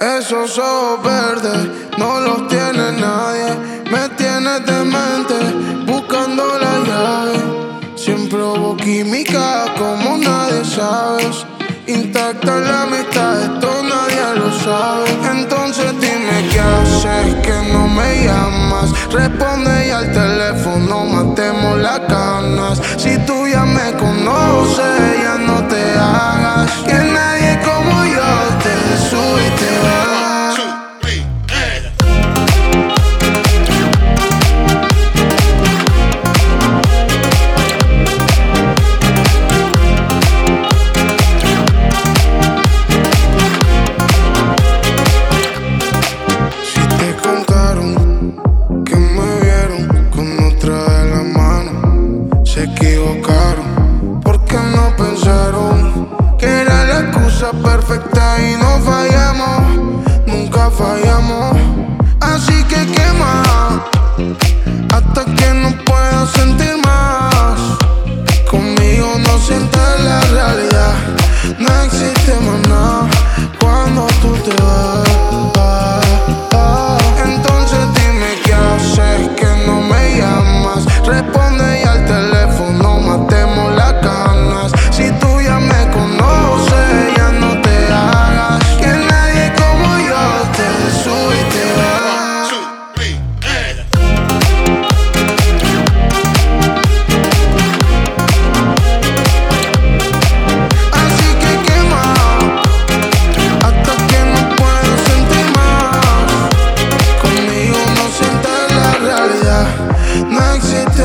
Esos ojos verdes no los tiene nadie. Me tienes demente buscando la llave. Siempre hubo química como nadie sabes. Intacta la amistad, esto nadie lo sabe. Entonces dime qué haces que no me llamas. Responde y al teléfono equivocas. jak się